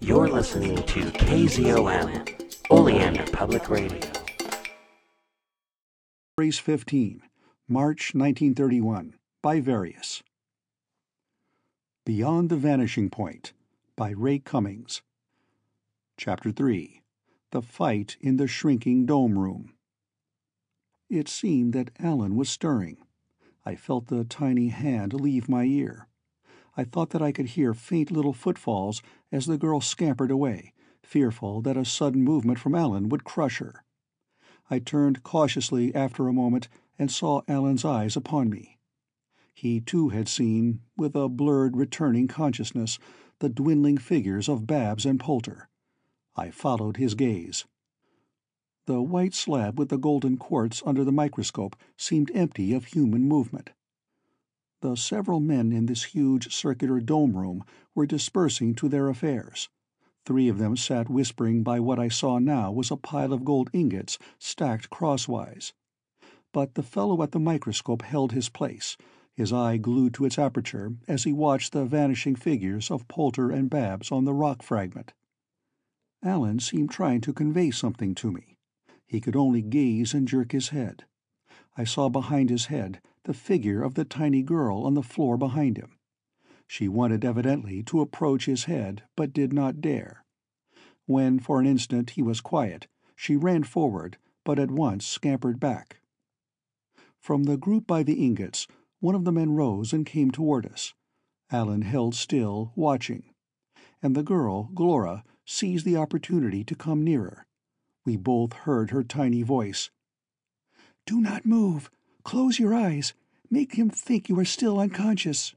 You're listening to KZOM, Oleander Public Radio. Series 15, March 1931, by Various. Beyond the Vanishing Point, by Ray Cummings. Chapter 3 The Fight in the Shrinking Dome Room. It seemed that Alan was stirring. I felt the tiny hand leave my ear. I thought that I could hear faint little footfalls as the girl scampered away, fearful that a sudden movement from Alan would crush her. I turned cautiously after a moment and saw Alan's eyes upon me. He too had seen, with a blurred returning consciousness, the dwindling figures of Babs and Poulter. I followed his gaze. The white slab with the golden quartz under the microscope seemed empty of human movement. The several men in this huge circular dome room were dispersing to their affairs. Three of them sat whispering by what I saw now was a pile of gold ingots stacked crosswise. But the fellow at the microscope held his place, his eye glued to its aperture as he watched the vanishing figures of Poulter and Babs on the rock fragment. Alan seemed trying to convey something to me. He could only gaze and jerk his head. I saw behind his head the figure of the tiny girl on the floor behind him. She wanted evidently to approach his head, but did not dare. When for an instant he was quiet, she ran forward, but at once scampered back. From the group by the ingots, one of the men rose and came toward us. Alan held still, watching. And the girl, Glora, seized the opportunity to come nearer. We both heard her tiny voice. "Do not move. Close your eyes. Make him think you are still unconscious."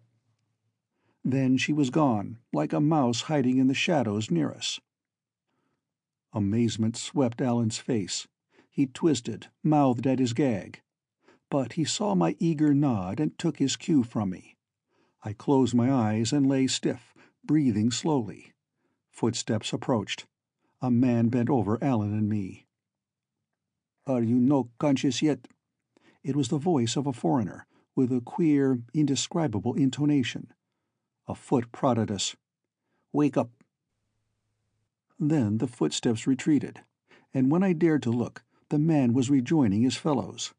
Then she was gone, like a mouse hiding in the shadows near us. Amazement swept Alan's face. He twisted, mouthed at his gag. But he saw my eager nod and took his cue from me. I closed my eyes and lay stiff, breathing slowly. Footsteps approached. A man bent over Alan and me. "Are you no conscious yet?" It was the voice of a foreigner, with a queer, indescribable intonation. A foot prodded us. "Wake up!" Then the footsteps retreated, and when I dared to look, the man was rejoining his fellows.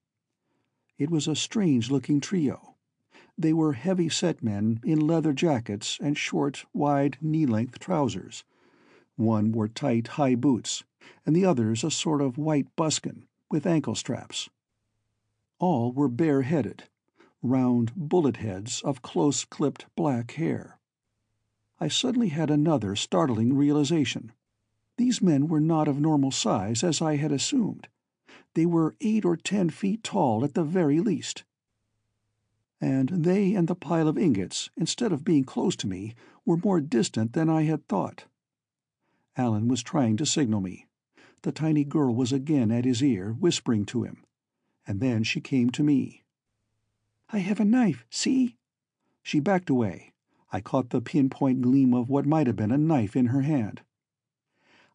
It was a strange-looking trio. They were heavy-set men in leather jackets and short, wide, knee-length trousers. One wore tight, high boots, and the others a sort of white buskin, with ankle straps. All were bare-headed, round bullet heads of close-clipped black hair. I suddenly had another startling realization. These men were not of normal size, as I had assumed. They were eight or ten feet tall at the very least. And they and the pile of ingots, instead of being close to me, were more distant than I had thought. Alan was trying to signal me. The tiny girl was again at his ear, whispering to him. And then she came to me. "I have a knife, see?" She backed away. I caught the pinpoint gleam of what might have been a knife in her hand.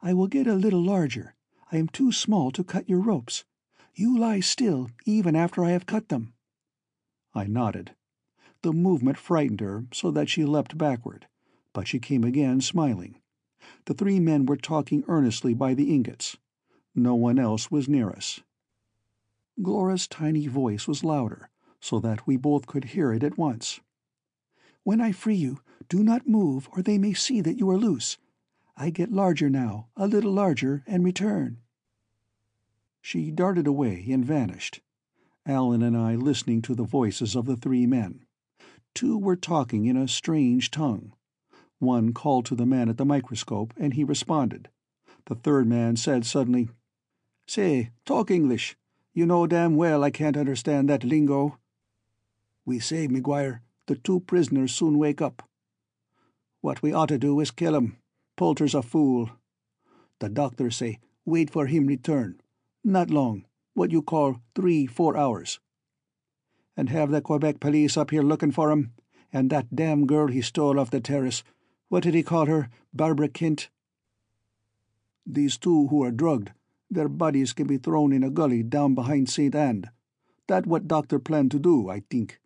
"I will get a little larger. I am too small to cut your ropes. You lie still, even after I have cut them." I nodded. The movement frightened her so that she leapt backward, but she came again smiling. The three men were talking earnestly by the ingots. No one else was near us. Glora's tiny voice was louder, so that we both could hear it at once. "When I free you, do not move or they may see that you are loose. I get larger now, a little larger, and return." She darted away and vanished. Alan and I listening to the voices of the three men. Two were talking in a strange tongue. One called to the man at the microscope, and he responded. The third man said suddenly, "Say, talk English. You know damn well I can't understand that lingo." "We say, McGuire, the two prisoners soon wake up. What we ought to do is kill 'em. Poulter's a fool. The doctor say wait for him return. Not long. What you call three, four hours. And have the Quebec police up here looking for him. And that damn girl he stole off the terrace. What did he call her? Barbara Kent? These two who are drugged, their bodies can be thrown in a gully down behind St. Anne. That what doctor plan to do, I think.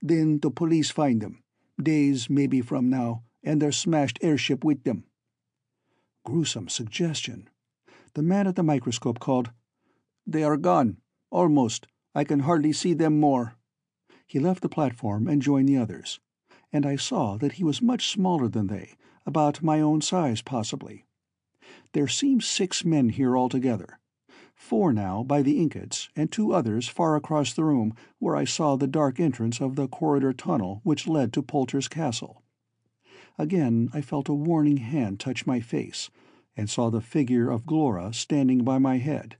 Then the police find them, days maybe from now, and their smashed airship with them. Gruesome suggestion. The man at the microscope called, They are gone. Almost. I can hardly see them more. He left the platform and joined the others, and I saw that he was much smaller than they, about my own size possibly. There seemed six men here altogether, four now by the ingots, and two others far across the room where I saw the dark entrance of the corridor tunnel which led to Poulter's castle. Again I felt a warning hand touch my face, and saw the figure of Glora standing by my head.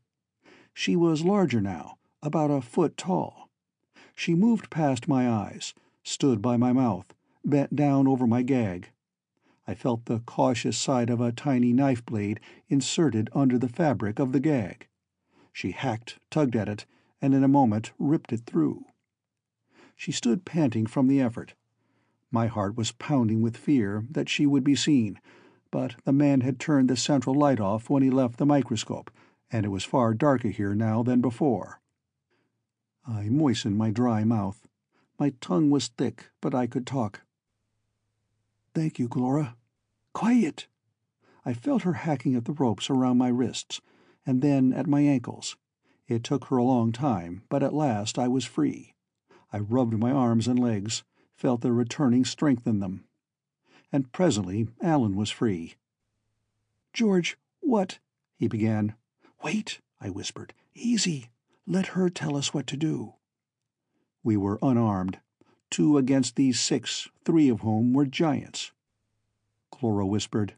She was larger now, about a foot tall. She moved past my eyes, stood by my mouth, bent down over my gag. I felt the cautious side of a tiny knife blade inserted under the fabric of the gag. She hacked, tugged at it, and in a moment ripped it through. She stood panting from the effort. My heart was pounding with fear that she would be seen, but the man had turned the central light off when he left the microscope, and it was far darker here now than before. I moistened my dry mouth. My tongue was thick, but I could talk. Thank you, Glora. Quiet! I felt her hacking at the ropes around my wrists, and then at my ankles. It took her a long time, but at last I was free. I rubbed my arms and legs, felt the returning strength in them. And presently Alan was free. George, what? he began. Wait, I whispered. Easy. Let her tell us what to do. We were unarmed, two against these six, three of whom were giants. Glora whispered,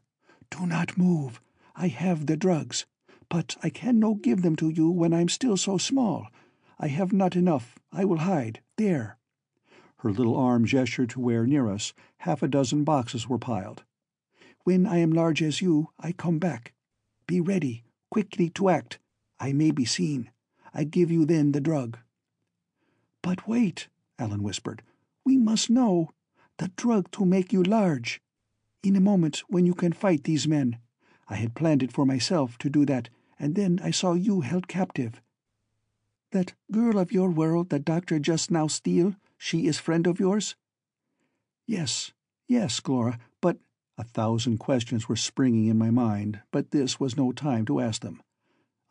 Do not move. I have the drugs. But I can no give them to you when I'm still so small. I have not enough. I will hide. There. Her little arm gestured to where near us half a dozen boxes were piled. When I am large as you, I come back. Be ready, quickly to act. I may be seen. I give you then the drug. But wait, Alan whispered. We must know. The drug to make you large. In a moment when you can fight these men. I had planned it for myself to do that, and then I saw you held captive. That girl of your world that doctor just now steal, she is friend of yours? Yes, yes, Glora, but a thousand questions were springing in my mind, but this was no time to ask them.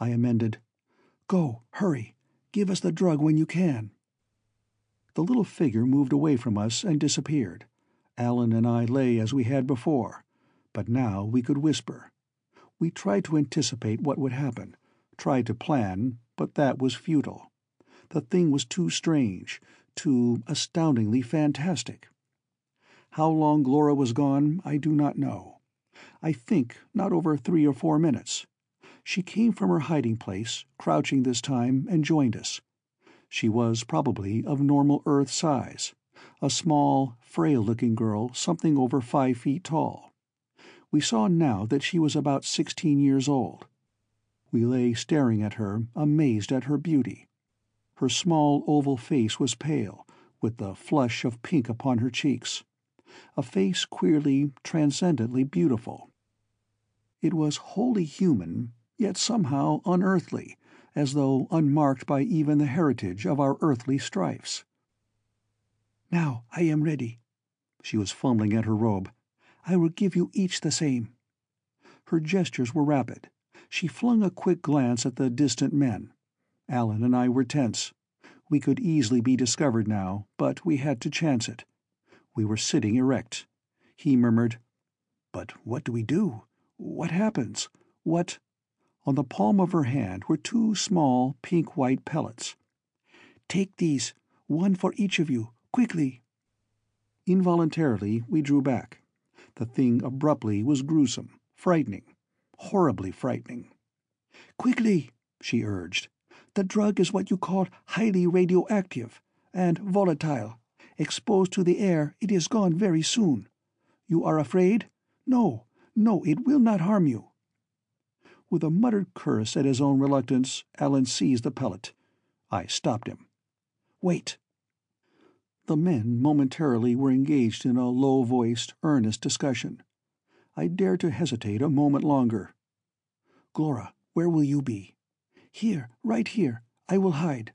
I amended, Go, hurry. Give us the drug when you can. The little figure moved away from us and disappeared. Alan and I lay as we had before, but now we could whisper. We tried to anticipate what would happen, tried to plan, but that was futile. The thing was too strange, too astoundingly fantastic. How long Glora was gone, I do not know. I think not over three or four minutes. She came from her hiding place, crouching this time, and joined us. She was probably of normal Earth size, a small, frail-looking girl something over five feet tall. We saw now that she was about sixteen years old. We lay staring at her, amazed at her beauty. Her small oval face was pale, with the flush of pink upon her cheeks. A face queerly, transcendently beautiful. It was wholly human, yet somehow unearthly, as though unmarked by even the heritage of our earthly strifes. Now I am ready. She was fumbling at her robe. I will give you each the same. Her gestures were rapid. She flung a quick glance at the distant men. Alan and I were tense. We could easily be discovered now, but we had to chance it. We were sitting erect. He murmured, But what do we do? What happens? What? On the palm of her hand were two small pink-white pellets. Take these, one for each of you, quickly. Involuntarily we drew back. The thing abruptly was gruesome, frightening, horribly frightening. Quickly, she urged. The drug is what you call highly radioactive and volatile. Exposed to the air, it is gone very soon. You are afraid? No, no, it will not harm you. With a muttered curse at his own reluctance, Alan seized the pellet. I stopped him. Wait. The men momentarily were engaged in a low-voiced, earnest discussion. I dared to hesitate a moment longer. Glora, where will you be? Here, right here. I will hide.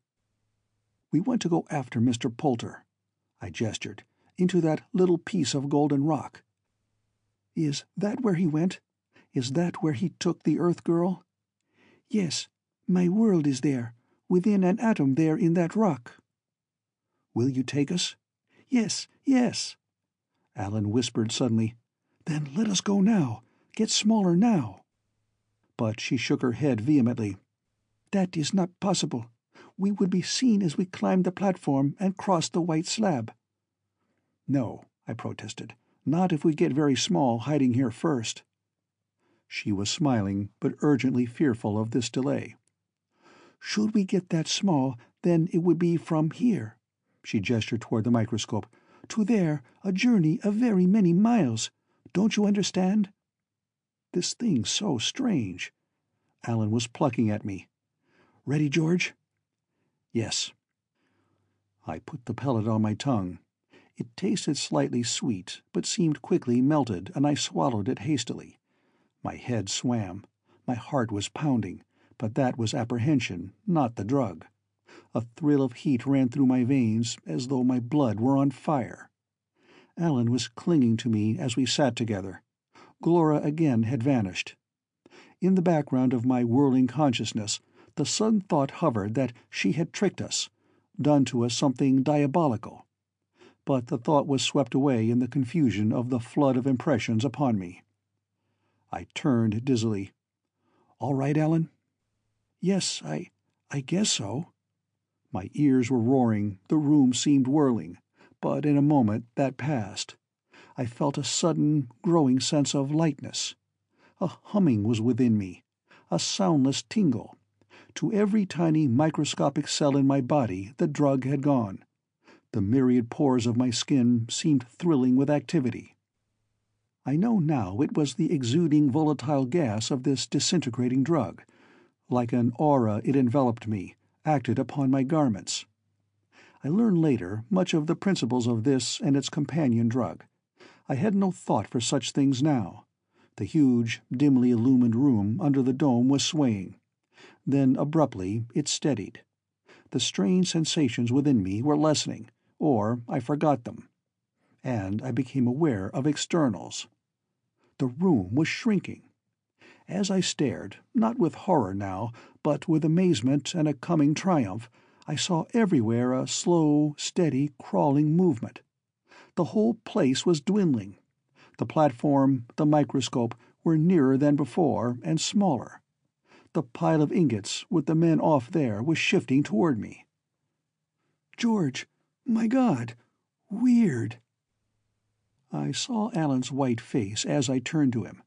We want to go after Mr. Poulter, I gestured. Into that little piece of golden rock. Is that where he went? Is that where he took the Earth girl? Yes, my world is there, within an atom there in that rock. Will you take us? Yes, yes. Alan whispered suddenly, Then let us go now. Get smaller now. But she shook her head vehemently. That is not possible. We would be seen as we climbed the platform and crossed the white slab. No, I protested. Not if we get very small hiding here first. She was smiling, but urgently fearful of this delay. Should we get that small, then it would be from here, she gestured toward the microscope, to there, a journey of very many miles. Don't you understand? This thing's so strange. Alan was plucking at me. Ready, George? Yes. I put the pellet on my tongue. It tasted slightly sweet, but seemed quickly melted, and I swallowed it hastily. My head swam. My heart was pounding, but that was apprehension, not the drug. A thrill of heat ran through my veins, as though my blood were on fire. Alan was clinging to me as we sat together. Glora again had vanished. In the background of my whirling consciousness, the sudden thought hovered that she had tricked us, done to us something diabolical. But the thought was swept away in the confusion of the flood of impressions upon me. I turned dizzily. All right, Ellen? Yes, I. I guess so. My ears were roaring, the room seemed whirling, but in a moment that passed. I felt a sudden, growing sense of lightness. A humming was within me, a soundless tingle. To every tiny microscopic cell in my body the drug had gone. The myriad pores of my skin seemed thrilling with activity. I know now it was the exuding volatile gas of this disintegrating drug. Like an aura it enveloped me, acted upon my garments. I learned later much of the principles of this and its companion drug. I had no thought for such things now. The huge, dimly illumined room under the dome was swaying. Then abruptly it steadied. The strange sensations within me were lessening, or I forgot them. And I became aware of externals. The room was shrinking. As I stared, not with horror now, but with amazement and a coming triumph, I saw everywhere a slow, steady, crawling movement. The whole place was dwindling. The platform, the microscope, were nearer than before, and smaller. The pile of ingots, with the men off there, was shifting toward me. George, my God, weird. I saw Alan's white face as I turned to him.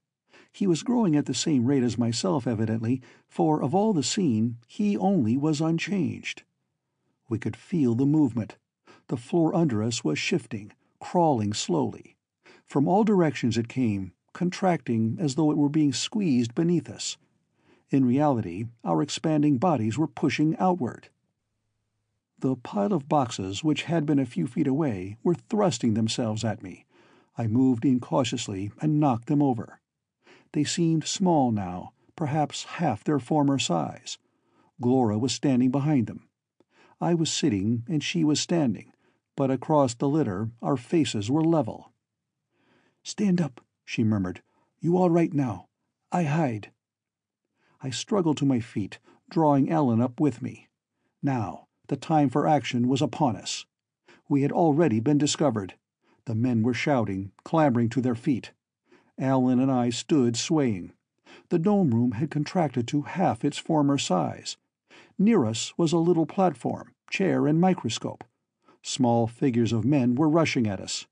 He was growing at the same rate as myself, evidently, for of all the scene he only was unchanged. We could feel the movement. The floor under us was shifting, crawling slowly. From all directions it came, contracting as though it were being squeezed beneath us. In reality, our expanding bodies were pushing outward. The pile of boxes which had been a few feet away were thrusting themselves at me. I moved incautiously and knocked them over. They seemed small now, perhaps half their former size. Glora was standing behind them. I was sitting and she was standing, but across the litter our faces were level. Stand up, she murmured. You all right now? I hide. I struggled to my feet, drawing Ellen up with me. Now, the time for action was upon us. We had already been discovered. The men were shouting, clambering to their feet. Alan and I stood swaying. The dome room had contracted to half its former size. Near us was a little platform, chair and microscope. Small figures of men were rushing at us.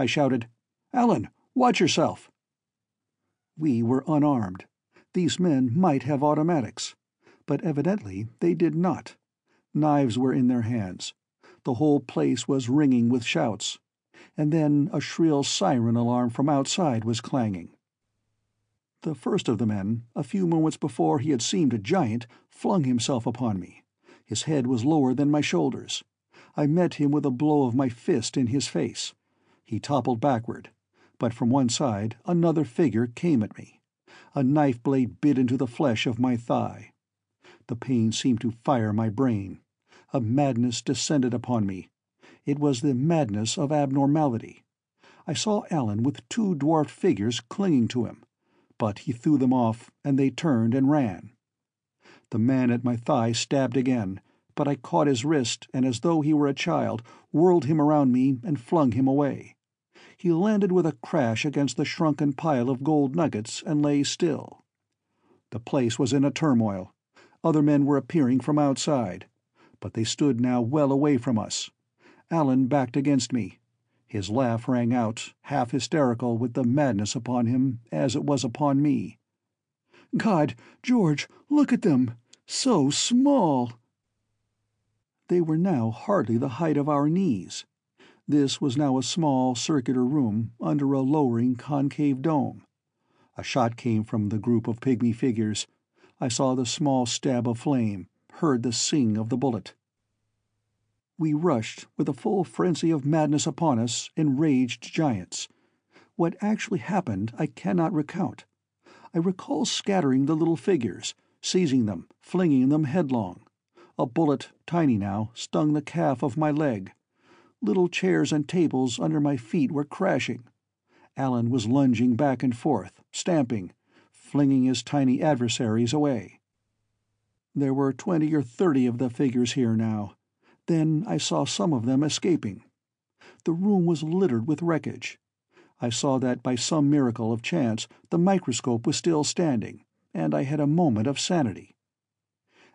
I shouted, Alan, watch yourself! We were unarmed. These men might have automatics. But evidently they did not. Knives were in their hands. The whole place was ringing with shouts and then a shrill siren alarm from outside was clanging. The first of the men, a few moments before he had seemed a giant, flung himself upon me. His head was lower than my shoulders. I met him with a blow of my fist in his face. He toppled backward, but from one side another figure came at me. A knife blade bit into the flesh of my thigh. The pain seemed to fire my brain. A madness descended upon me, it was the madness of abnormality. I saw Alan with two dwarfed figures clinging to him. but he threw them off, and they turned and ran. The man at my thigh stabbed again, but I caught his wrist and, as though he were a child, whirled him around me and flung him away. He landed with a crash against the shrunken pile of gold nuggets and lay still. The place was in a turmoil. Other men were appearing from outside, but they stood now well away from us. Alan backed against me. His laugh rang out, half hysterical with the madness upon him as it was upon me. God, George, look at them! So small! They were now hardly the height of our knees. This was now a small circular room under a lowering concave dome. A shot came from the group of pygmy figures. I saw the small stab of flame, heard the sing of the bullet. We rushed, with a full frenzy of madness upon us, enraged giants. What actually happened I cannot recount. I recall scattering the little figures, seizing them, flinging them headlong. A bullet, tiny now, stung the calf of my leg. Little chairs and tables under my feet were crashing. Alan was lunging back and forth, stamping, flinging his tiny adversaries away. There were twenty or thirty of the figures here now. Then I saw some of them escaping. The room was littered with wreckage. I saw that by some miracle of chance the microscope was still standing, and I had a moment of sanity.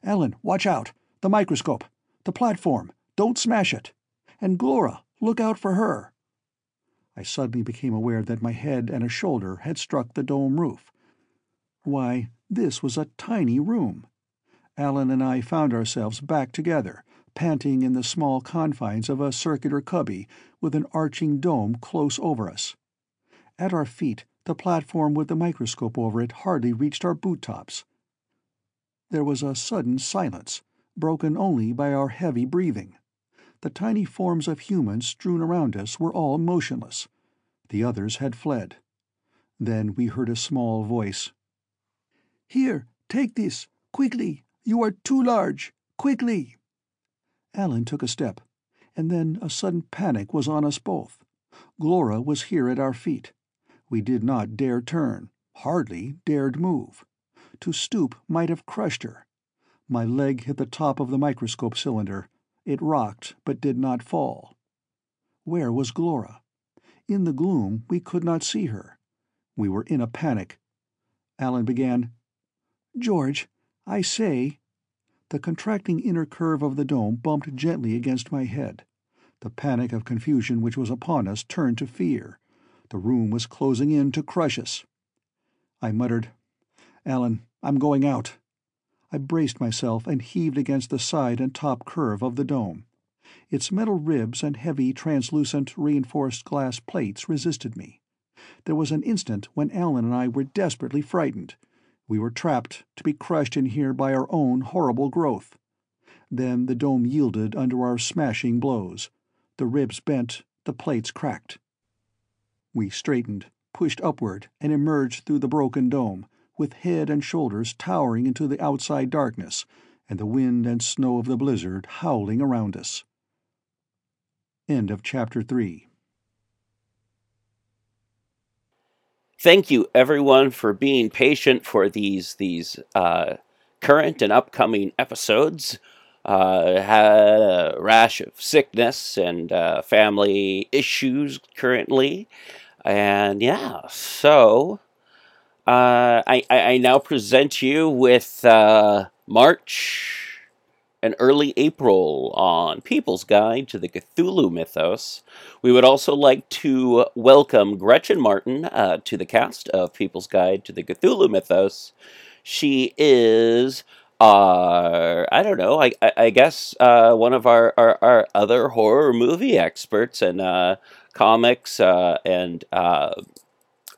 Alan, watch out! The microscope! The platform! Don't smash it! And Glora, look out for her! I suddenly became aware that my head and a shoulder had struck the dome roof. Why, this was a tiny room! Alan and I found ourselves back together, panting in the small confines of a circular cubby with an arching dome close over us. At our feet, the platform with the microscope over it hardly reached our boot tops. There was a sudden silence broken only by our heavy breathing. The tiny forms of humans strewn around us were all motionless. The others had fled. Then we heard a small voice. Here, take this, quickly. You are too large. Quickly. Alan took a step, and then a sudden panic was on us both. Glora was here at our feet. We did not dare turn, hardly dared move. To stoop might have crushed her. My leg hit the top of the microscope cylinder. It rocked, but did not fall. Where was Glora? In the gloom we could not see her. We were in a panic. Alan began, George, I say. The contracting inner curve of the dome bumped gently against my head. The panic of confusion which was upon us turned to fear. The room was closing in to crush us. I muttered, Alan, I'm going out. I braced myself and heaved against the side and top curve of the dome. Its metal ribs and heavy, translucent, reinforced glass plates resisted me. There was an instant when Alan and I were desperately frightened. We were trapped, to be crushed in here by our own horrible growth. Then the dome yielded under our smashing blows. The ribs bent, the plates cracked. We straightened, pushed upward, and emerged through the broken dome, with head and shoulders towering into the outside darkness, and the wind and snow of the blizzard howling around us. End of chapter 3. Thank you, everyone, for being patient for these these uh, current and upcoming episodes. Uh, had a rash of sickness and uh, family issues currently, and yeah, so uh, I, I, now present you with uh, March and early April on People's Guide to the Cthulhu Mythos. We would also like to welcome Gretchen Martin uh, to the cast of People's Guide to the Cthulhu Mythos. She is uh, I don't know. I I, I guess uh, one of our, our, our, other horror movie experts and uh, comics uh, and uh,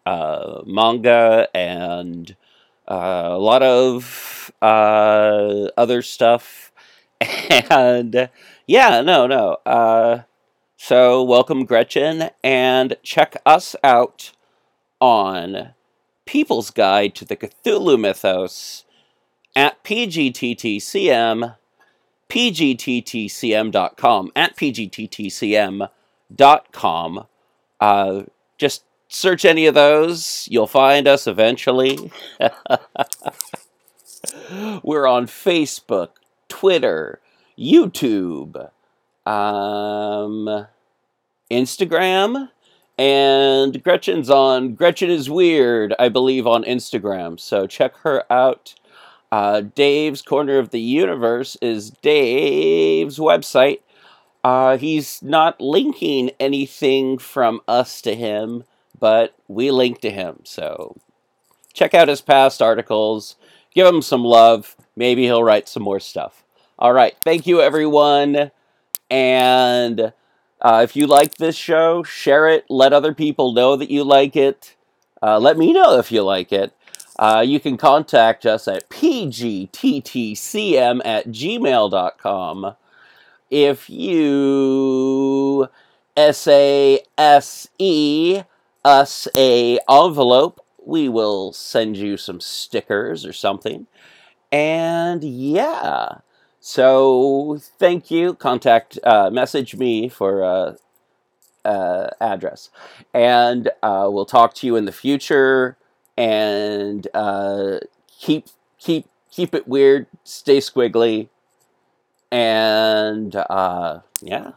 uh, manga and a lot of other stuff. And yeah, no, no. Uh, so welcome, Gretchen, and check us out on People's Guide to the Cthulhu Mythos at PGTTCM, pgttcm.com, at pgttcm.com. Uh, just search any of those. You'll find us eventually. We're on Facebook, Twitter, YouTube, um, Instagram, and Gretchen's on Gretchen is Weird, I believe, on Instagram. So check her out. Uh, Dave's Corner of the Universe is Dave's website. Uh, he's not linking anything from us to him, but we link to him. So check out his past articles, give him some love. Maybe he'll write some more stuff. All right. Thank you, everyone. And uh, if you like this show, share it. Let other people know that you like it. Uh, let me know if you like it. Uh, you can contact us at pgttcm at gmail.com. If you SASE us a envelope, we will send you some stickers or something. And yeah, so thank you. Contact, uh, message me for uh, uh, address, and uh, we'll talk to you in the future. And uh, keep keep keep it weird. Stay squiggly. And uh, yeah.